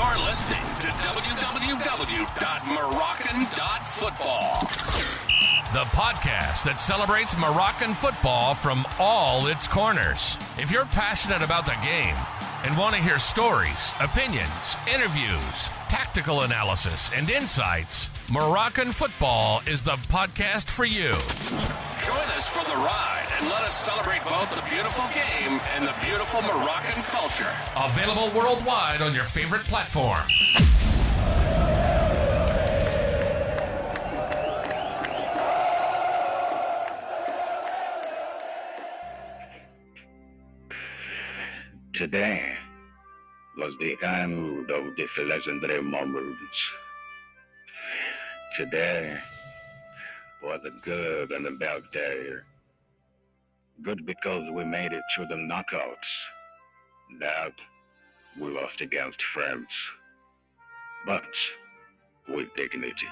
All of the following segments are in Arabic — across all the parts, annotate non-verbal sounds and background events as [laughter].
You're listening to www.moroccan.football, the podcast that celebrates Moroccan football from all its corners. If you're passionate about the game and want to hear stories, opinions, interviews, tactical analysis, and insights, Moroccan football is the podcast for you. Join us for the ride and let us celebrate both the beautiful game and the beautiful Moroccan culture. Available worldwide on your favorite platform. Today was the end of this legendary moment. Today was a good and a bad day. Good because we made it through the knockouts. Bad, we lost against France. But with dignity.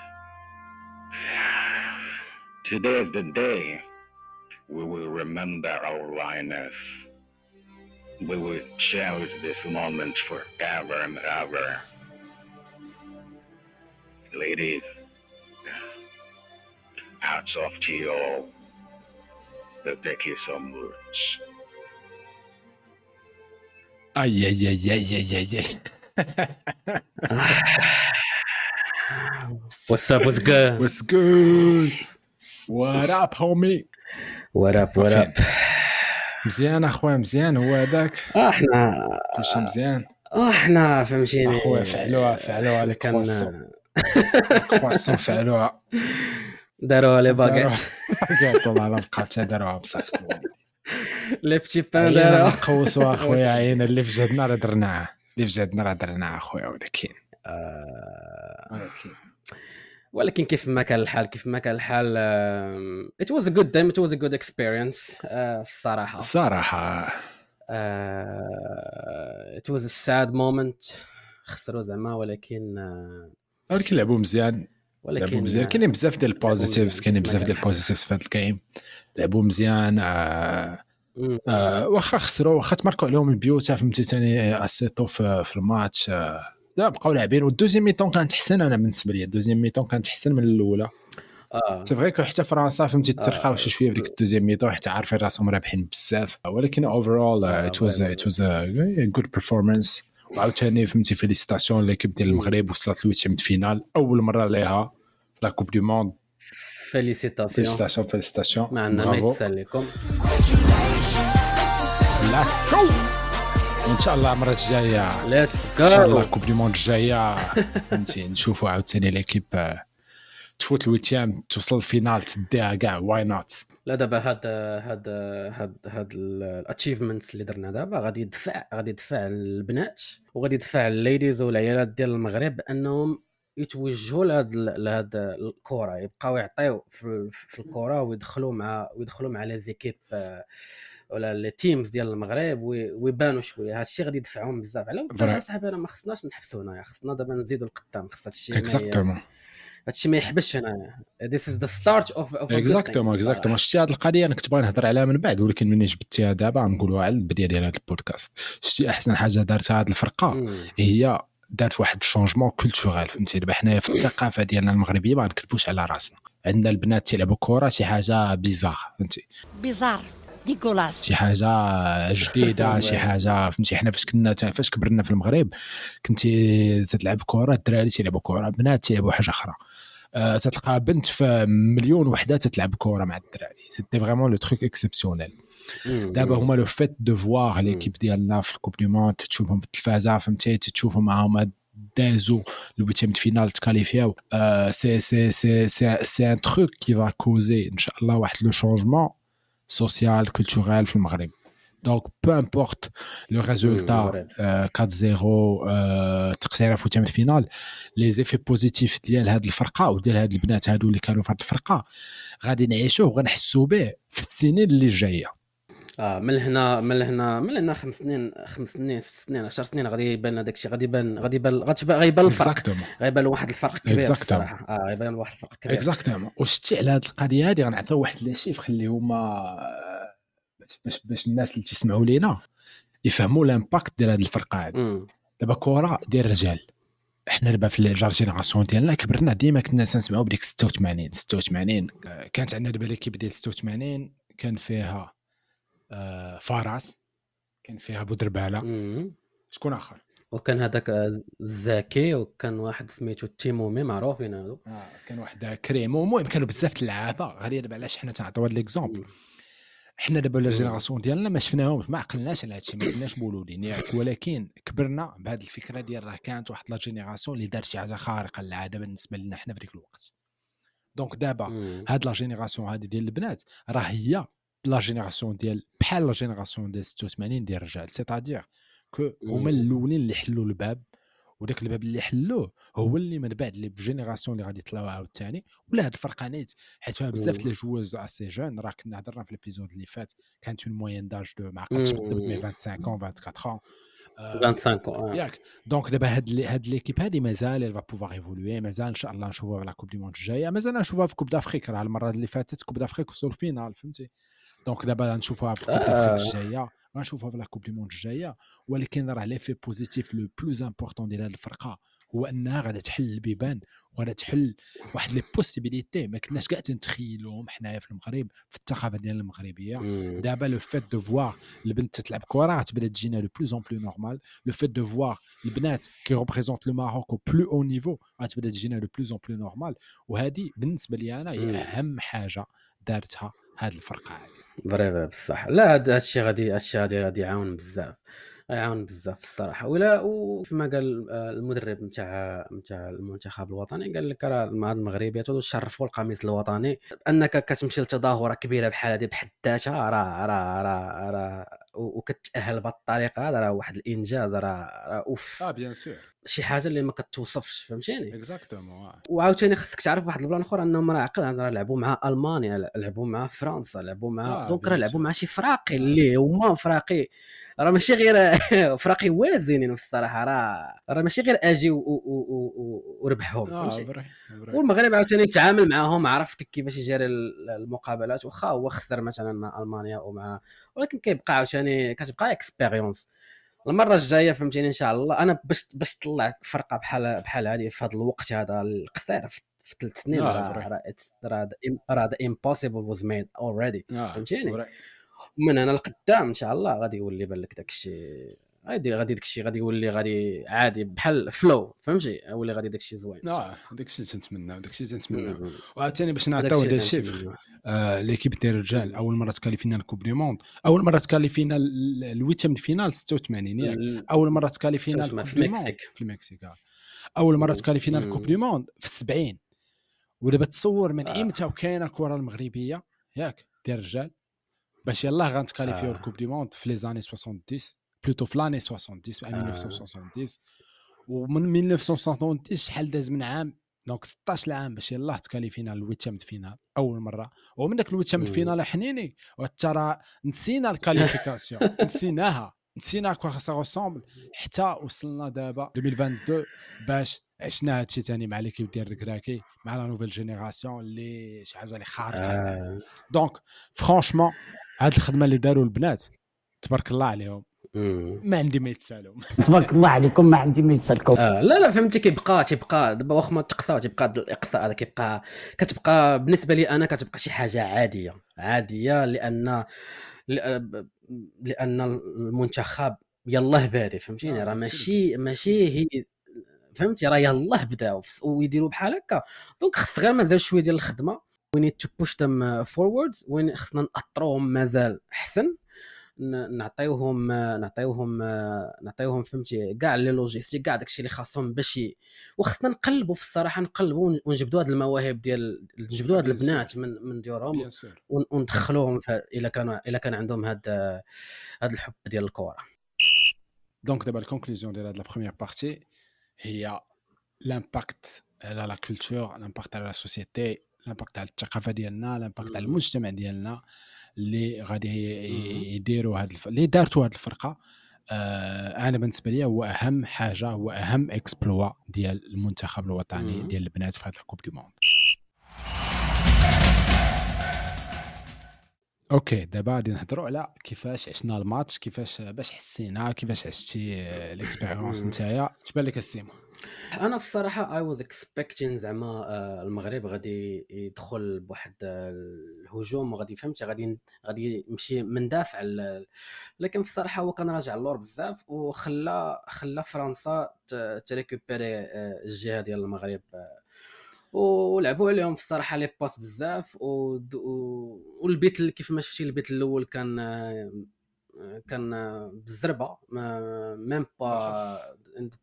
Today is the day we will remember our lioness. We will cherish this moment forever and ever. Ladies, hats off to you all. Thank you so much. Aïe, aïe, aïe, aïe, aïe, aïe, aïe. What's up, what's good? What's good? What up, homie? What up, what up? مزيان اخويا مزيان هو هذاك آه، إحنا كلشي مزيان آه، إحنا فهمتيني اخويا فعلوها فعلوها كرواسون كرواسون فعلوها داروها لي باكيت باكيت ما بقات داروها بصح لي بتي بان داروها نقوسوا اخويا [laughs] عينا اللي في جهدنا راه درناه اللي في جهدنا راه درناه اخويا ولكن ولكن ولكن كيف ما كان الحال كيف ما كان الحال آم، it was a good time it was a good experience آه، الصراحة صراحة. آه، it was a sad moment خسروا زعما ولكن ولكن لعبوا مزيان لعبوا ولكن مزيان آه، كاينين بزاف ديال ال positives كاينين بزاف ديال. ال positives في هذا ال game لعبوا مزيان آه. آه واخا خسروا واخا تماركوا عليهم البيوت فهمتي ثاني et c'est tout في, في الماتش آه لا بقاو لاعبين وال deuxième mi-temps كانت أحسن أنا بالنسبة لي ال deuxième mi-temps كانت أحسن من الأولى آه c'est vrai que حتى فرنسا فهمتي آه. ترخاو شي شوية في ديك ال deuxième mi-temps حتى عارفين راسهم رابحين بزاف ولكن overall آه، it was. it was good performance وعاوتاني فهمتي félicitations l'équipe ديال المغرب وصلت ل huitième finale اول مره ليها في la coupe du monde félicitations félicitations félicitations ما عندنا ما برافو it's like let's go ان شاء الله المره الجايه let's ان شاء الله go coupe du monde الجايه فهمتي نشوفوا عاوتاني l'équipe آه، تفوت ال huitième توصل ال finale تديها كاع why not لا دابا هاد هاد هاد هاد ال achievements اللي درنا دابا غادي يدفع غادي يدفع البنات وغادي يدفع ال ladies والعيالات ديال المغرب بانهم يتوجهوا لهاد لهاد الكره يبقاو يعطيو في, في الكره ويدخلوا مع ويدخلوا مع les équipes آه، ولا les teams ديال المغرب وي- ويبانوا شوية. هذا الشيء غادي يدفعهم بزاف. على صاحبي أنا ما خصناش نحبسوا هنايا خصنا دابا نزيدوا القدام خص هذا الشيء ما ي- exactement هادشي ما يحبسش هنايا this is the start of, of a good thing exactement الصراحة. exactement شتي هذه القضية أنا كنت باغي نهضر عليها من بعد ولكن ملي جبتيها دابا غنقولوها على البداية ديال هذا البودكاست. شتي أحسن حاجة دارتها هذه الفرقة مم. هي دارت واحد ال changement culturel فهمتي؟ دابا حنايا في الثقافة ديالنا المغربية ما نكذبوش على راسنا. عندنا البنات تيلعبوا كره شي حاجة bizarre فهمتي؟ bizarre dégueulasse شي حاجة جديدة [laughs] شي حاجة فهمتي حنا فاش كنا فاش كبرنا في المغرب كنتي تلعب كرة الدراري تيلعبوا كرة بنات تيلعبوا حاجة أخرى. أه تتلقى بنت في مليون وحدة تتلعب كرة مع الدراري. c'était vraiment le truc exceptionnel. دابا هما le fait de voir l'équipe ديالنا في ال coupe du monde تشوفهم في التلفازة فهمتي تشوفهم معاهم دازو ال huitième finale ت qualifié او أه c'est c'est c'est c'est c'est un truc qui va causer إن شاء الله واحد le changement social culturel في المغرب donc peu importe le résultat المغرب. 4 0 تقسينا في huitième finale les effets positifs ديال هاد الفرقة وديال هاد البنات هادو اللي كانوا في هاد الفرقة غادي نعيشوه وغنحسوا به في السنين اللي جاية. آه من هنا من هنا من هنا خمس سنين خمس سنين ست سنين 10 سنين غادي يبان هذاك الشيء غادي يبان غادي يبان غيبان الفرق. غيبان واحد الفرق كبير. الصراحة. آه غيبان واحد الفرق كبير. exactement وشتي على هاد القضية هادي غنعطيو واحد les chiffres اللي هما باش باش الناس اللي تسمعوا لينا يفهموا ال impact ديال هاد الفرقة مم. دابا كره ديال الرجال. إحنا دابا في la génération ديالنا كبرنا ديما كنا تنسمعوا بديك 86 86 آه، كانت عندنا دابا l'équipe ديال 86 كان فيها فراس كان فيها بودرباله. شكون آخر؟ وكان هذاك آه، زكي وكان واحد سميتو تيمومي معروفين هادو آه كان واحد كريمو المهم كانوا بزاف اللعابه غير دابا علاش حنا تنعطيو هذا l'exemple حنا دابا la génération ديالنا ما شفناهمش ما عقلناش على هادشي ما كناش مولودين. ياك ولكن كبرنا بهذه الفكرة ديال راه كانت واحد la génération اللي دارت شي حاجة خارقة للعادة بالنسبة لنا حنا في ذاك الوقت. donc دابا. هاد la génération هادي ديال البنات راه هي la génération ديال بحال la génération ديال 86 ديال الرجال c'est-à-dire que هما. الاولين اللي حلوا الباب وداك الباب اللي حلوة هو اللي من بعد les générations اللي غادي يطلعوا عاوتاني ولا هاد الفرقه نيت حيت فيها بزاف. ديال جوز اسي جون راه كنا هضرنا في الابيزود اللي فات كانت اون موين داج دو ما عقلتش بالضبط مي مم. 25 اون 24 اون آه، 25 آه. ياك دونك دابا هاد لي هاد ليكيب هادي مازال va pouvoir évoluer مازال ان شاء الله نشوفوها في لا كوب دي موند الجايه مازال نشوفوها في كوب دافريك راه المره اللي فاتت كوب دافريك وصلوا الفينال فهمتي دونك دابا نشوفوها في كوب آه. دافريك الجايه غنشوفوها في لا كوب دي موند الجايه ولكن راه ليفي بوزيتيف لو بلوز امبورطون ديال هاد الفرقه هو انها غادا تحل البيبان وغادا تحل واحد لي بوسيبيليتي ما كناش كاع تنتخيلوهم حنايا في المغرب في الثقافه ديالنا المغربيه. دابا لو فيت دو فوار البنت تلعب كره غتبدا تجينا لو بلوز اون بلو نورمال لو فيت دو فوار البنات كي ريبريزونت لو ماروك أو بلو أو نيفو غتبدا تجينا لو بلوز اون بلو نورمال وهذه بالنسبة لي أنا. هي اهم حاجة دارتها هذه الفرقة هذه فري فري بصح. لا هاد الشيء غادي هادشي غادي غادي يعاون بزاف. يعاون بزاف الصراحة. ولا وكما قال آه، المدرب نتاع نتاع المنتخب الوطني قال لك راه المغربيات شرفوا القميص الوطني. أنك كتمشي لتظاهرة كبيرة بحال هذه بحد ذاتها راه راه راه راه وكتأهل بهذه الطريقة هذا راه واحد الإنجاز راه أوف. آه bien sûr. شي حاجة اللي ما كتوصفش فهمتيني؟ exactement وعاوتاني خصك تعرف واحد ال plan أخر أنهم راه عقل راه لعبوا مع ألمانيا لعبوا مع فرنسا لعبوا مع آه، donc راه لعبوا. مع شي فراقي اللي هما فراقي راه ماشي غير [laughs] فراقي وازنين في الصراحة راه راه ماشي غير أجي وربحهم vrai والمغرب عاوتاني تعامل معاهم عرف كيفاش يجري ال- المقابلات واخا هو خسر مثلا مع ألمانيا ومع ولكن كيبقى عاوتاني كتبقى expérience المرة الجاية فهمتيني إن شاء الله أنا باش باش طلع فرقة بحال بحال هذه في هذا الوقت هذا القصير في ثلاث سنين آه، راه. راه impossible was made already فهمتيني؟ ومن هنا لقدام إن شاء الله غادي يولي بان لك داك الشيء غادي غادي داك الشيء غادي يولي غادي عادي بحال flow فهمتي يولي غادي داك الشيء زوين آه داك الشيء تنتمنى داك الشيء تنتمنى. وعاوتاني باش نعطيو chiffre كنتمنى. آه l'équipe ديال الرجال أول مرة تكاليفينا ال Coupe du monde أول مرة تكاليفينا ال- ال huitième de finale 86 ياك أول مرة تكاليفينا 86 ال Coupe في المكسيك. في المكسيك آه. أول مرة. تكاليفينا. ال Coupe du monde في السبعين ودابا تصور من آه. إمتى وكاينة الكرة المغربية ياك ديال الرجال باش يلاه غنتكاليفيو آه. ال Coupe du monde في les années 70 plutôt في l'année 70 في آه. 1970 ومن 1970 شحال داز من عام donc 16 عام باش يلاه تكاليفينا ال huitième de finale أول مرة ومن داك مم. finale حنايا وترى نسينا ال qualification [laughs] نسيناها نسينا quoi ça ressemble حتى وصلنا دابا 2022 باش عشنا هادشي ثاني مع l'équipe ديال الكراكي مع la nouvelle génération اللي شي حاجة اللي خارقة آه. donc franchement هاد الخدمة اللي داروا البنات تبارك الله عليهم. ما عندي ما يتسالهم [laughs] تبارك الله عليكم ما عندي ما يتسالكم. آه لا لا فهمتي كيبقى تيبقى دابا واخا ما تقصاو تيبقى الاقصاء هذا كيبقى كتبقى بالنسبة لي أنا كتبقى شي حاجة عادية. عادية لأن لأ- لأن المنتخب يلاه بادي فهمتيني؟ آه، راه ماشي ماشي هي فهمتي؟ راه يلاه بداو. ويديروا بحال هكا. دونك خص غير مازال شوية ديال الخدمة. we need to push them forward وين خصنا نأطروهم مازال أحسن. نعطيوهم نعطيوهم نعطيوهم فهمتي كاع les logistiques كاع داكشي اللي خاصهم باش. وخصنا نقلبوا في الصراحة نقلبوا ون- ونجبدوا هاد المواهب ديال نجبدوا هاد. البنات من من ديورهم وندخلوهم. إلا كانوا إلا كان عندهم هاد هاد الحب ديال الكره donc دابا ال conclusion ديال هاد la première partie هي l'impact على la culture l'impact على la société l'impact على الثقافه ديالنا l'impact على. المجتمع ديالنا اللي غادي. يديروا هاد الف... اللي دارتوا هاد الفرقة آه أنا بالنسبة لي هو أهم حاجة هو أهم exploit ديال المنتخب الوطني مم. ديال البنات في هاد ال Coupe du monde Okay دابا غادي نهضروا على كيفاش عشنا الماتش كيفاش باش حسينا كيفاش عشتي آه، ال expérience. نتايا اش بان لك السيمو أنا الصراحة I was expecting زعما آه، المغرب غادي يدخل بواحد آه، الهجوم وغادي فهمتي؟ غادي غادي يمشي من دافع لكن في الصراحة هو كان راجع اللور بزاف وخلى خلى فرنسا ت récupérer آه، الجهة ديال المغرب ولعبوا عليهم في الصراحة les passes بزاف ود- و- والبيت كيف ما شفتي البيت الأول كان كان بالزربة même pas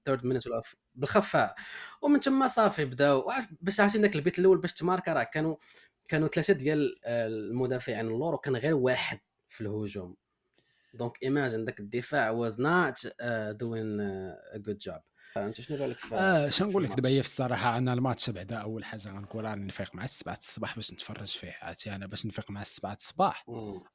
third minute ولا بالخفاء. ومن ثم صافي بداو باش عرفتي داك البيت الأول باش تماركا راه كانوا كانوا ثلاثة ديال آه، المدافعين اللور وكان غير واحد في الهجوم. donc imagine داك الدفاع was not doing a good job انت شنو بالك في آه شنو نقول لك؟ دابا هي؟ في الصراحة أنا الماتش بعدا أول حاجة غنقول راني نفيق مع السبعة الصباح باش نتفرج فيه عرفتي؟ أنا باش نفيق مع السبعة الصباح.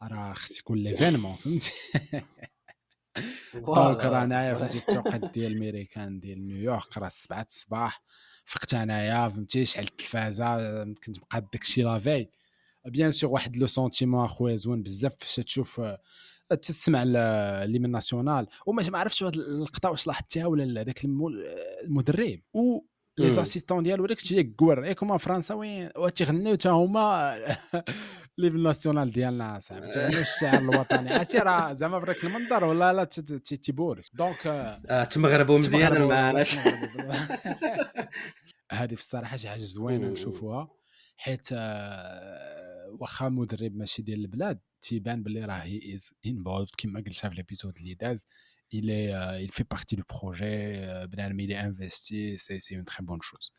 راه خص يكون l'événement فهمتي؟ [laughs] donc راه أنايا. فهمتي؟ التوقيت ديال الميريكان ديال نيويورك راه السبعة الصباح. فقت أنايا فهمتي؟ شعلت التلفازة كنت مقاد داكشي لافي bien sûr واحد le sentiment اخويا زوين بزاف. فاش تشوف تسمع ليمين ناسيونال. وما ما عرفتش هاد اللقطه واش لاحظتيها ولا لا المو- المدرب. و لي. زاسيستون ديالو داك الشيء كوار ياك هما فرنسا وين؟ وتيغنيو حتى هما؟ [laughs] ليمين ناسيونال ديالنا صاحبي. تيغنيو الشعر الوطني. [laughs] عرفتي راه زعما في داك المنظر ولا لا تي- تي- تيبورج دونك آه، آه، تمغربوا مزيان تمغربوا معنا والله، تمغربوا. هذه في الصراحة شي حاجة زوينة. نشوفوها. حيت آه، واخا مدرب ماشي ديال البلاد تيبان باللي راه هي از انفولد كما قلتها في ليبيزود اللي داز il est euh, il fait partie du projet euh, بنادم il est investi c'est c'est une très bonne chose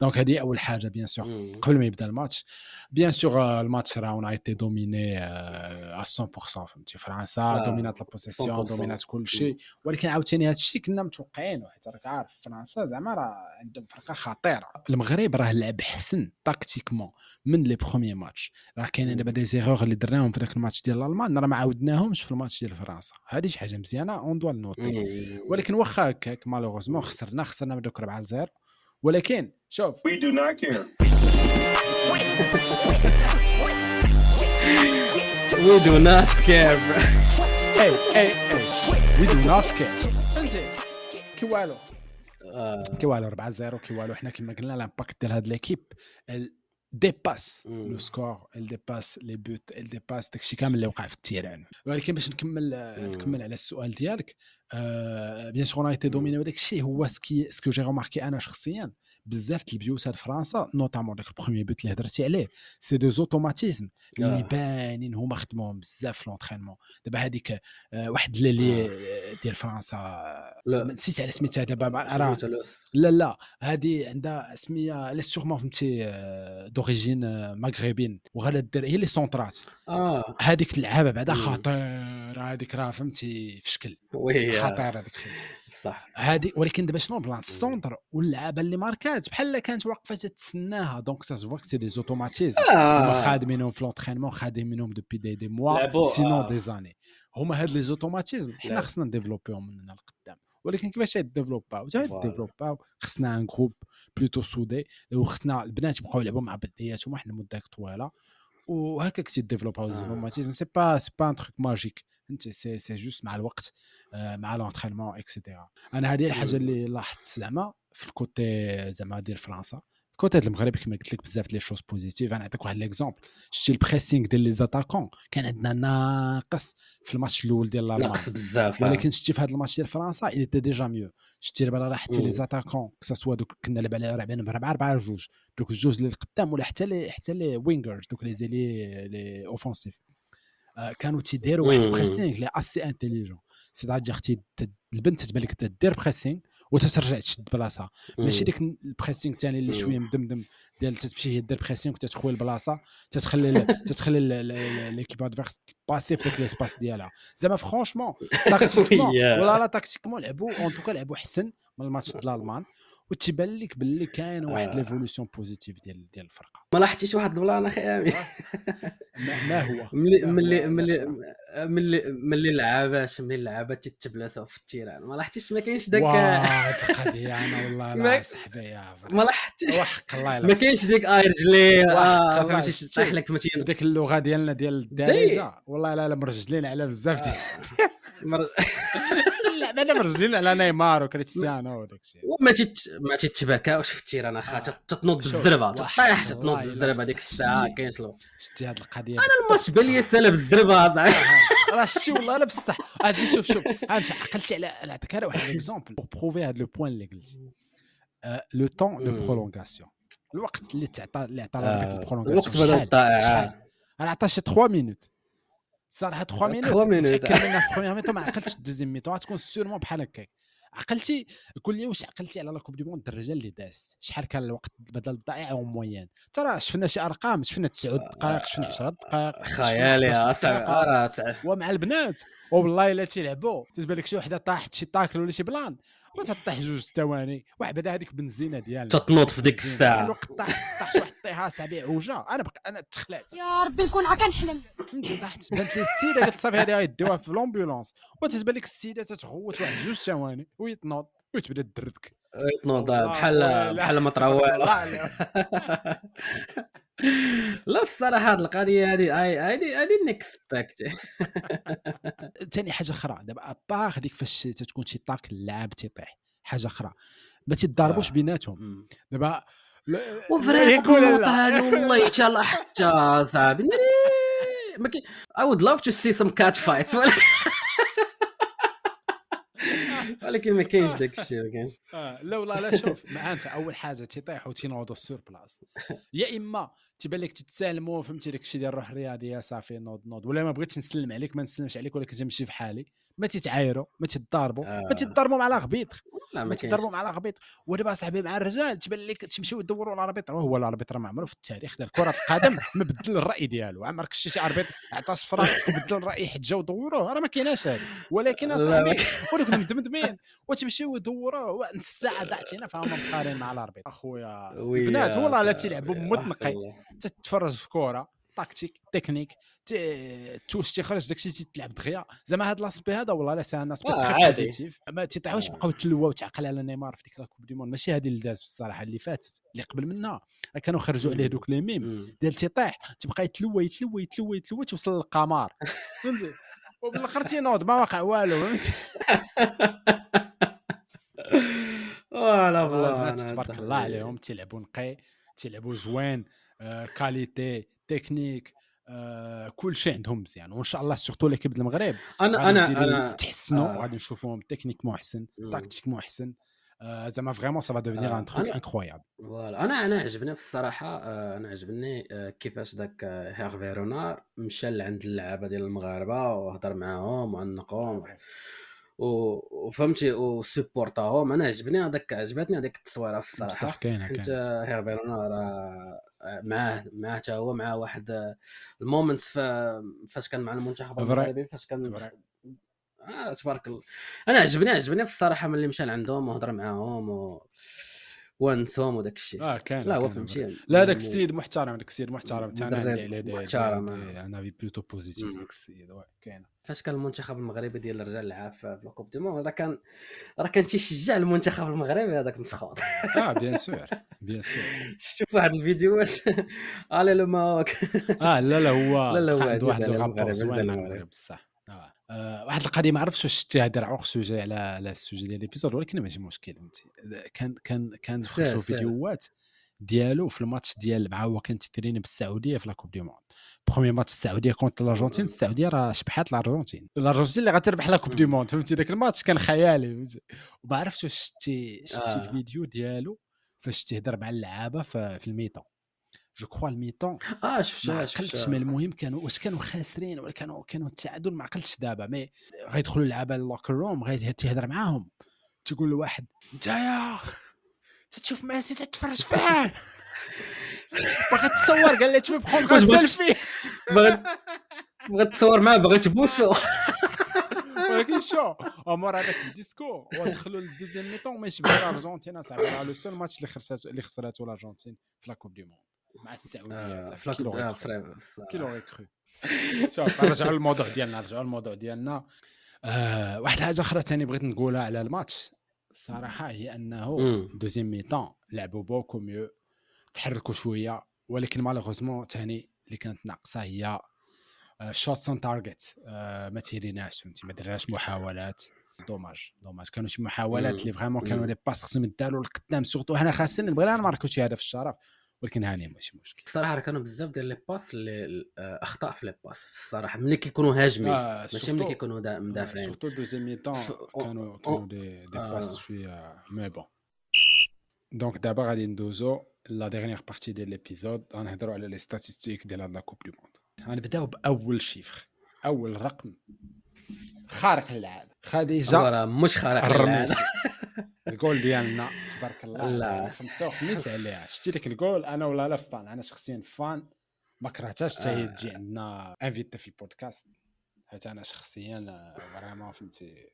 donc هذه اول حاجة bien sûr. قبل ما يبدا الماتش bien sûr الماتش راه on était dominé à 100% فهمتي فرنسا دومينات la possession 100%. دومينات كل شيء ولكن عاوتاني هذا الشيء كنا متوقعينه حيت راك عارف فرنسا زعما راه عندهم فرقه خطيره المغرب راه لعب حسن tactiquement من les premiers matchs راه كاينين دابا des erreurs اللي درناهم في ذاك الماتش ديال الالمان راه ما عاودناهمش في الماتش ديال فرنسا هذه شي حاجة مزيانه on doit noter مم. ولكن واخا هكاك malheureusement خسرنا خسرنا من دوك 4 0 ولكن شوف. We do not care. We do not care. اي اي اي we do not care فهمتي كي والو آه، كي والو 4 0 كي والو حنا كما قلنا l'impact ديال هاد l'équipe dépasse. le score elle dépasse les buts elle dépasse داكشي كامل اللي وقع في ال terrain. ولكن باش نكمل. نكمل على السؤال ديالك bien sûr était dominé وداك الشيء هو ce qui ce que j'ai remarqué أنا شخصيا بزاف د البيوت فرنسا notamment داك ال premier but اللي هضرتي عليه c'est des automatismes اللي. باينين هما خدموهم بزاف في l'entraînement دابا هذيك واحد لي ديال فرنسا. نسيت على سميتها دابا لا. لا هذه عندها سميه لا sûrement فهمتي d'origine مغربين وغادا دير هي لي سونترات هذيك اللعابه بعدا مم. خطير هذيك راه فهمتي في شكل oui خطير هذيك خيتي. صح. هذه ولكن دابا شنو بلان؟ ال centre واللعابة اللي ماركات بحال كانت واقفة تتسناها. donc ça se voit c'est des automatismes هما آه. خادمينهم في l'entraînement خادمينهم depuis des des mois sinon آه. des années هما هاد les automatismes حنا. خصنا نديفلوبيهم من هنا لقدام. ولكن كيفاش voilà. يديفلوباو خصنا un groupe plutôt soudé وخصنا البنات يبقاو يلعبوا مع بدياتهم حنا مده طويلة. وهكاك تيديفلوباو آه. automatismes c'est pas c'est pas un truc magique فهمتي سي سي جوست مع الوقت آه، مع l'entraînement et cetera أنا هذه الحاجة مم. اللي لاحظت زعما في ال côté زعما ديال فرنسا côté المغرب كما قلت لك بزاف les choses positives أنا نعطيك واحد l'exemple شتي ال pressing ديال les attaquants كان عندنا ناقص في الماتش الأول ديال الالمان ناقص بزاف. ولكن شتي في هذا الماتش ديال فرنسا il était déjà mieux. شتي دابا راه حتى les. attaquants que ce soit دوك كنا لعب على لاعبين ب 4 4 جوج دوك الجوج اللي القدام ولا حتى les حتى les wingers دوك les ailiers les offensifs كانوا تيديروا واحد. ال pressing اللي assez intelligent سي تادير تي البنت تبان لك تدير pressing وتترجع تشد بلاصة ماشي. ديك ال pressing الثاني اللي. شوية مدمدم ديال تمشي هي دير pressing وتتخوي البلاصة تتخلي [laughs] تتخلي l'équipe adverse passer في داك l'espace ديالها زعما franchement tactiquement. [laughs] [laughs] ولا لا tactiquement لعبوا en tout cas لعبوا احسن من الماتش ديال الألمان وتيبان لك باللي كاين واحد آه. ليفولوسيون بوزيتيف ديال ديال الفرقة. ما لاحظتيش واحد البلان أخي؟ [laughs] آمين. [laughs] ما, هو. ملي ملي ملي. ملي ملي اللعابات ملي اللعابات تتبلاسوا في التيران. ما لاحظتيش؟ ما كاينش داك واه القضية [laughs] أنا والله لا صاحبي يا. ما لاحظتيش؟ وحق الله ما كاينش ديك رجلي وحق آه الله فهمتي؟ شتي. طيح لك وديك اللغة ديالنا ديال الدارجة. والله لا لا مرجلين على بزاف ديال بعدا مرجعين على نيمار وكريستيانو وداك الشيء. وما تيت ما تيتبكاوش في التير أنا خا آه. تت- تتنوض بالزربه تطيح تتنوض بالزربه ديك الساعة. كاين شلون شتي هاد القضية أنا الماتش بان لي سالا بالزربه زعما راه شتي والله لا بصح. آجي شوف شوف. أنت عقلتي على نعطيك غير واحد ليكزومبل بور بروفي هاد لو بوين اللي قلتي لو طون دو. برولونغاسيون الوقت اللي تعطى اللي عطى آه، الاربيت البرولونغاسيون الوقت شحال؟ أنا عطاه شي 3 مينوت صراحة 3 minutes 3 minutes. متاكد منها في première mi-temps ما عقلتش ال deuxième mi-temps غتكون sûrement بحال هكاك. عقلتي قول لي واش عقلتي على la Coupe du Monde الرجال اللي داز شحال كان الوقت بدل الضائع en moyenne ترى شفنا شي أرقام شفنا 9 دقائق شفنا 10 دقائق شفنا خيالي 11 أصاحبي، دقيقة. راه تع- ومع البنات والله إلا تيلعبوا. تتبان لك شي وحدة طاحت شي تاكل ولا شي بلان. وتطيح جوج ثواني. واحد بعدا هذيك بنزينة ديالنا. تتنوض في ديك. الساعة. الوقت طاحت طاح شي واحد طيحه سابع عوجه أنا بق... أنا تخلعت. يا ربي نكون عا كنحلم. فهمتي طاحت. بانت لي السيدة قالت صافي هذه غيديوها في لومبيلونس وتتبان لك السيدة تتغوت واحد جوج ثواني ويتنوض وتبدا تدردك تنوض والله بحال. بحال ما طرا والو. [laughs] [laughs] لا الصراحة هذه القضية هذه هذه هذه نكسبكت ثاني حاجة أخرى دابا ابار هذيك فاش تتكون شي طاك اللاعب تيطيح حاجة أخرى. ما تيضاربوش آه. بيناتهم. دابا لا- وفري يقول لا. النقطة هذه والله إن شاء الله حتى صاحبي. [laughs] ما كي I would love to see some cat fights. [laughs] ولكن ما كاينش داك الشيء ما كاينش. آه، لا والله لا شوف مع أنت أول حاجة تيطيحوا تينوضوا sur place يا إما تيبان لك تتسالموا فهمتي؟ داك الشيء ديال الروح الرياضية صافي نوض نوض. ولا ما بغيتش نسلم عليك ما نسلمش عليك ولكن تمشي في حالي. ما تيتعايروا ما تيتضاربوا ما آه. تيتضاربوا مع ال arbitre لا ما ما كاينش. مع الاربيط ودابا صاحبي مع الرجال تبان لك تمشيو الاربيط هو الاربيط راه ما عمره في التاريخ. ديال كرة القدم ما بدل الرأي ديالو. عمرك شتي شي اربيط عطى صفرة وبدل الرأي حتى جاو دوروه راه ما كايناش هذه ولكن أصاحبي ولكن مدمدمين. وتمشيو يدوروه نص ساعه ضاعت لنا فهم مخارين مع الاربيط أخويا. وي البنات والله لا تيلعبوا صاحبي، تتفرج في كره تاكتيك تكنيك توش تيخرج داكشي تيتلعب دغيا. زعما هاد لاسبي هذا والله لا سي ان اسبي آه، تري. بوزيتيف ما تيطيحوش بقاو تلوا وتعقل على نيمار في ديك لا كوب دي مون. ماشي هذه اللي داز الصراحه اللي فاتت اللي قبل منها. كانوا خرجوا عليه دوك les mèmes. ديال تيطيح تيبقى يتلوى يتلوى يتلوى يتلوى توصل للقمر فهمتي؟ وبالآخر تينوض ما واقع والو فهمتي؟ [laughs] ولا والله تبارك الله عليهم تيلعبوا نقي تيلعبوا زوين. آه، qualité technique آه، كل شيء عندهم مزيان. وإن شاء الله surtout l'équipe المغرب. أنا أنا أنا يتحسنوا آه. غادي نشوفوهم تكنيك محسن مم. tactique محسن آه، زعما vraiment ça va devenir آه، un truc أنا- انكرويابل فوالا أنا أنا عجبني في الصراحة آه، أنا عجبني آه، كيفاش داك آه، هيرفي رونار مشى لعند اللعابة ديال المغاربة وهضر معاهم وعنقهم وفهمتي وسوبورتاهم أنا عجبني هذاك عجبتني هذيك التصويرة في بصح الصراحه كاينة حيت كاينة. آه، هيرفي رونار آه، معاه معاه حتى هو مع واحد آه، ال moments فاش كان مع المنتخب. المغربي فاش كان. آه تبارك الله أنا عجبني عجبني في الصراحة ملي مشى لعندهم وهضر معاهم و... ونسهم وداك الشيء. آه كاين لا هو كاين فهمتي لا داك السيد محترم داك السيد محترم مدرب عندي عليه محترم، آه. أنا في plutôt positif. داك السيد كاين. فاش كان المنتخب المغربي ديال الرجال لعب في لا كوب دي مون راه كان راه كان تيشجع المنتخب المغربي هذاك مسخوط [laughs] آه bien sûr bien sûr. شفتو في واحد الفيديوهات الي لو ماوك آه لا لا هو لا، لا، هو عنده واحد rapport زوين المغرب بصح. آه. آه. واحد القضية ما عرفتش واش هذا راه sujet على على ال sujet ديال l'épisode ولكن ماشي مشكل فهمتي كان كان كان خرجوا. فيديوهات ديالو في الماتش ديال مع هو كان تيتريني بالسعودية في la Coupe du Monde premier match السعودية contre الارجنتين السعودية راه شبحات الأرجنتين الأرجنتين اللي غتربح la Coupe du Monde فهمتي ذاك الماتش كان خيالي فهمتي وما عرفتش واش شتي شتي آه. الفيديو ديالو فاش تيهضر مع اللعابة في, ال mi-temps je crois ال mi-temps آه ما شفتها عقلتش ما المهم كانوا واش كانوا خاسرين ولا كانوا كانوا التعادل ما عقلتش دابا. mais غيدخلوا اللعابه لل locker room غادي تيهضر معاهم. تيقول لواحد نتايا تتشوف ميسي تتفرج فيه. [laughs] باغي تصور قال لي tu prends selfie بغيت تصور معاه بغيت تبوسو ولكن شو امور هذاك الديسكو ودخلوا للدوزيام ميطون ما يشبه الارجنتين صاحبي راه لو سول ماتش اللي خسرت اللي خسرته الأرجنتين في لا كوب دي موند مع السعودية آه، صاحبي. في لا كي كوب- لو غيكرو. فري- كي لوغي كرو شوف نرجعوا للموضوع ديالنا نرجعوا للموضوع ديالنا آه واحد الحاجة أخرى ثاني بغيت نقولها على الماتش الصراحه هي أنه. دوزيام ميطون لعبوا بوكو ميو تحركوا شوية ولكن مالوغوزمون ثاني اللي كانت ناقصة هي shots on target ما تيريناش فهمتي ما درناش محاولات dommage dommage كانوا شي محاولات. اللي vraiment كانوا. les passes خصهم يداروا لقدام surtout حنا خاصين بغينا نماركو شي هدف الشرف ولكن هاني ماشي مشكل. الصراحة راه كانوا بزاف ديال les passes اللي آه، أخطاء في les passes الصراحة. ملي كيكونوا هاجمين آه، ماشي ملي كيكونوا دا- مدافعين. سورتو دوزيام ف- كانوا كانوا des des آه. passes شوية mais bon donc دابا غادي ندوزو la dernière partie ديال l'épisode غنهضروا على les statistiques ديال هاد la Coupe du Monde غنبداو باول chiffre اول رقم خارق للعاده خديجه راه مش خارق للعادة. الجول ديالنا تبارك الله لا. عليه. خمسة وخميس عليها شتي ديك الجول أنا ولا la fan أنا شخصيا fan ما كرهتهاش حتى هي آه. تجي عندنا invitée في البودكاست حيت أنا شخصيا vraiment فهمتي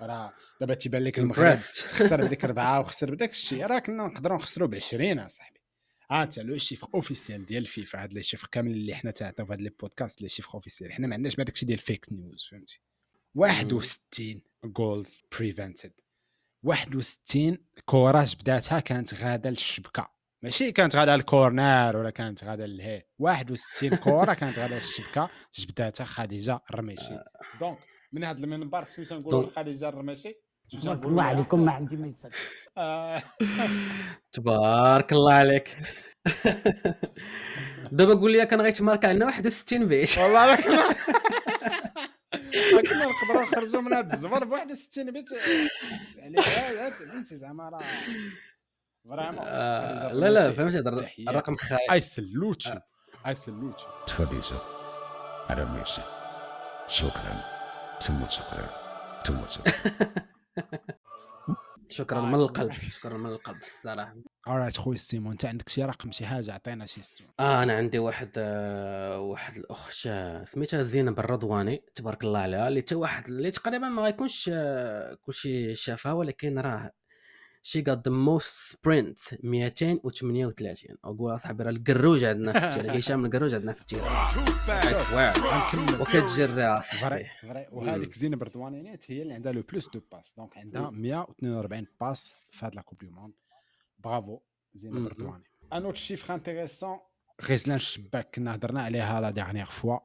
راه دابا تيبان لك المغرب. خسر بديك [laughs] اربعه وخسر بداك الشيء راه كنا نقدروا نخسروا ب 20 أصاحبي ها أنت le chiffre officiel ديال فيفا هاد les chiffres كامل اللي حنا تعطيو في هاد les podcasts les chiffres officiels حنا ما عندناش بهذاك الشيء ديال fake news فهمتي 61 goals prevented 61 كره جبداتها كانت غاده للشبكة. ماشي كانت غاده للكورنر ولا كانت غاده للهي 61 كره كانت غاده للشبكة جبداتها خديجة الرميشي. donc من هذا المنبر شنو تنقولوا؟ donc- لخديجه الرميشي؟ الله؟ عليكم ما عندي ما يتسكر آه، [laughs] تبارك الله عليك. [laughs] دابا قول لي كان غيتمارك عندنا 61 بيت. والله [laughs] كنا نقدروا نخرجوا من هذا الزبر ب 61 بيت. يعني انت زعما راه vraiment آه، لا لا فهمت هذا تحياتي. الرقم خايب I salute you I salute you خديجة رميشي شكرا. ثم شكرا. ثم شكرا. [laughs] شكرا من. القلب. شكرا من القلب الصراحة. alright خويا سيمون انت عندك شي رقم شي حاجة عطينا شي stat. آه أنا عندي واحد آه واحد الاخت سميتها زينب الرضواني تبارك الله عليها اللي حتى واحد اللي تقريبا ما غيكونش آه، كلشي شافها ولكن راه شي got the most sprint 238 أقول أصاحبي راه القروج عندنا في ال terrain. [laughs] هشام القروج عندنا في ال terrain. vrai اصاحبي وهذيك زينب رضواني نيت هي اللي عندها le plus de passes donc عندها 142 passes في هاد la coupe du monde برافو زينب. رضواني un autre chiffre intéressant غزلان الشباك كنا هضرنا عليها la dernière fois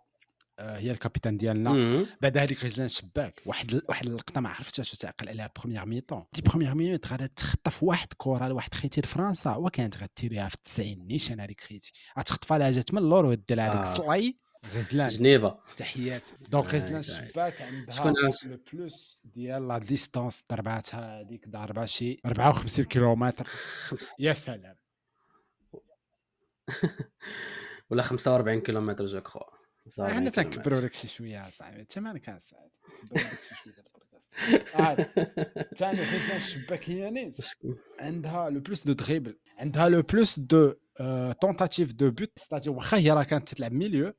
هي ال capitaine ديالنا. بعد هذيك غزلان الشباك واحد واحد اللقطة ما عرفتهاش تعقل عليها première mi-temps des premières minutes غادا تخطف واحد كره لواحد خيتي لفرنسا وكانت غتيريها في 90 نيشان هذيك خيتي. غتخطفها لها جات من اللور ودير هذاك آه. الصلاي غزلان. جنيبة. تحيات. دونك آه، غزلان. الشباك عندها شكون؟ لو بلوس ديال لا ديستونس ضرباتها هذيك ضربة شي 54 كيلومتر. يا سلام. [laughs] ولا 45 كيلومتر جو كخوا. حنا تنكبروا لك شي شوية صاحبي. انت ما كنساعد. ثاني غزلان الشباك هي نيت [laughs] عندها le plus de dribbles عندها le plus de tentatives de but c'est-à-dire واخا هي راه كانت تلعب milieu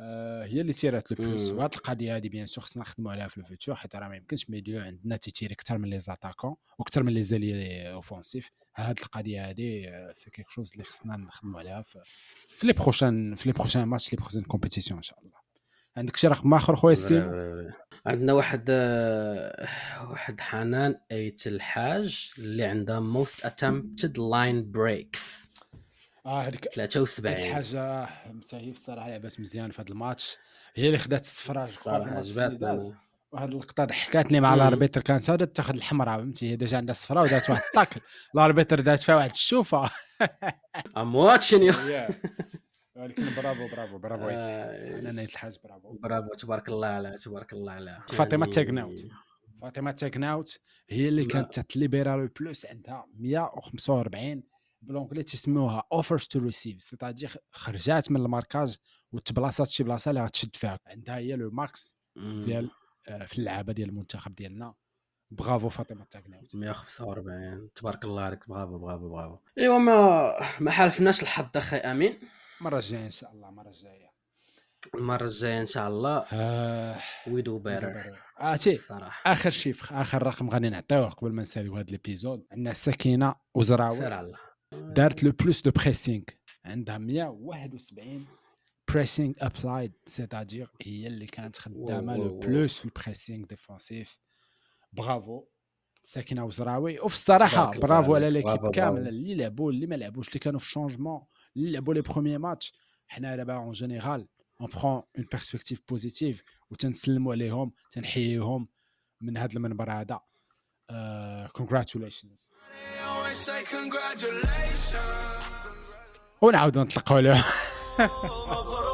هي اللي تيرات le plus. وهاد القضية هادي bien sûr خصنا نخدموا عليها في ال futur حيت راه ما يمكنش milieu عندنا تيتيري أكثر من les attaquants وأكثر من les ailiers offensifs. هاد القضية هادي آه، c'est quelque chose اللي خصنا نخدموا عليها في les prochains في les prochains matchs les prochaines compétitions إن شاء الله. عندك شي رقم آخر خويا سيمو عندنا واحد آه، واحد حنان أيت الحاج اللي عندها most attempted line breaks آه هذيك هاد 73 الحاجة حتى هي الصراحة لعبات مزيان في هذا الماتش. هي اللي خدات الصفراء. عجباتنا وهاد اللقطه ضحكاتني مع. ال arbitre كانت هذا تاخذ الحمراء فهمتي؟ هي déjà عندها صفراء ودارت واحد ال tacle. ال arbitre دات فيها واحد الشوفة. [laughs] I'm watching ولكن برافو برافو برافو. حنان أيت الحاج برافو. برافو تبارك الله عليها تبارك الله عليها فاطمة يعني- تاكناوت. فاطمة تاكناوت هي اللي. كانت تليبيرا le plus عندها 145 ballons اللي تسموها offers to receive c'est-à-dire خرجات من ال marquage وتبلاصات شي بلاصة اللي غتشد فيها. عندها هي le max. ديال آه، في اللعابة ديال المنتخب ديالنا. برافو فاطمة تاكناوت 145 تبارك الله عليك. برافو برافو برافو. إيوا ما ما حالفناش الحظ أخي أمين. المرة الجاية إن شاء الله المرة الجاية. المرة الجاية إن شاء الله. آه we do better عرفتي الصراحة. آخر chiffre آخر رقم غادي نعطيوه قبل ما نساليو هذا ال épisode. عندنا سكينة وزراوي. سير الله. دارت le plus de pressing عندها 171 pressing applied c'est-à-dire هي اللي كانت خدامه wow le wow plus في ال pressing défensif برافو سكينة وزراوي وفي الصراحه تبارك الله برافو على عليك. l'équipe برافو، كامله برافو. اللي لعبوا اللي ما لعبوش اللي كانوا في ال changement اللي لعبوا les premiers matchs حنا دابا en général on prend une perspective positive وتنسلموا عليهم تنحييهم من هذا المنبر هذا congratulations ونعاودوا نطلقوا له. [laughs]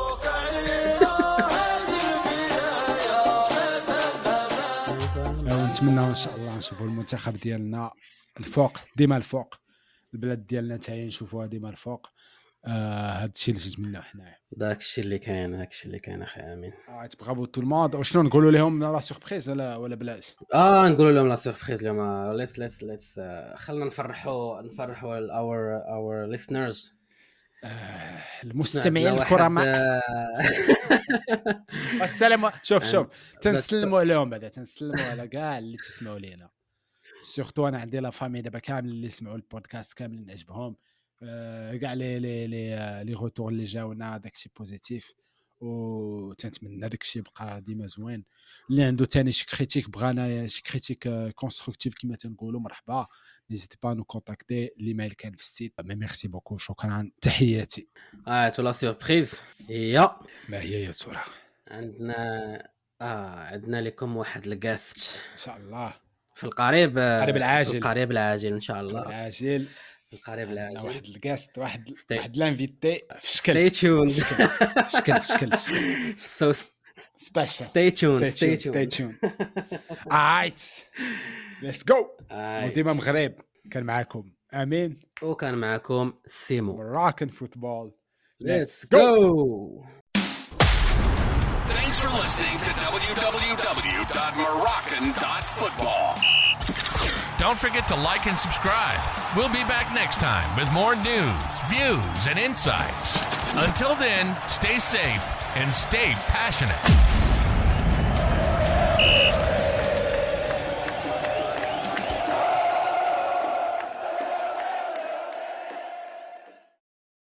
ونتمنى إن شاء الله نشوفوا المنتخب ديالنا الفوق ديما الفوق. البلاد ديالنا تاهي نشوفوها ديما الفوق. هذا الشيء اللي تتمناه حنايا. داك الشيء اللي كاين داك الشيء اللي كاين أخي امين. right bravo tout le monde. وشنو نقولوا لهم la surprise ولا ولا بلاش؟ آه نقولوا لهم la surprise اليوم. let's let's let's خلينا نفرحوا نفرحوا our our listeners. المستمعين الكرماء [laughs] السلام شوف شوف. تنسلموا عليهم بعدا تنسلموا على كاع اللي تسمعوا لينا. surtout أنا عندي la famille دابا كامل اللي سمعوا البودكاست كاملين عجبهم. آه، كاع لي لي لي لي روتور اللي جاونا داكشي positif و تنتمنى داكشي يبقى ديما زوين. اللي عنده تاني شي critique بغانا شي critique constructive كما تنقولوا مرحبا. n'hésitez pas à nous contacter ال email كان في ال site. mais merci beaucoup شكرا. تحياتي. آه تو la surprise هي ما هي يا ترى؟ عندنا آه عندنا لكم واحد الكاست إن شاء الله. في القريب القريب العاجل. في القريب العاجل إن شاء الله. العاجل. القريب العاجل واحد الكاست واحد Stay- واحد لانفيتي. [laughs] في شكل. ستي تون شكل شكل شكل. سو سبيشال ستي تون ستي ستي تون تون رايت ليتس جو وديما مغرب كان معاكم. آمين. وكان معكم سيمو. مراكن فوتبول ليتس جو Thanks for listening to www.moroccan.football. Don't forget to like and subscribe. We'll be back next time with more news, views, and insights. Until then, stay safe and stay passionate.